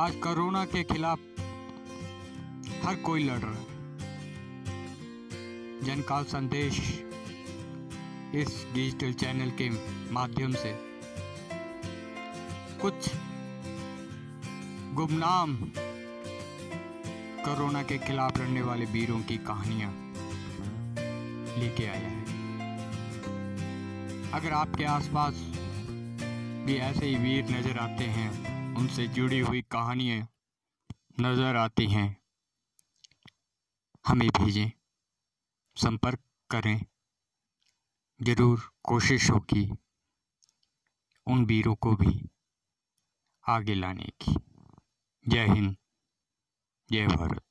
आज कोरोना के खिलाफ हर कोई लड़ रहा है। का संदेश इस डिजिटल चैनल के माध्यम से। कुछ गुमनाम कोरोना के खिलाफ लड़ने वाले वीरों की कहानियाँ लेके आया है। अगर आपके आसपास भी ऐसे ही वीर नज़र आते हैं उनसे जुड़ी हुई कहानियाँ नज़र आती हैं। हमें भेजें, संपर्क करें। ज़रूर कोशिश होगी उन वीरों को भी आगे लाने की। जय हिंद, जय भारत।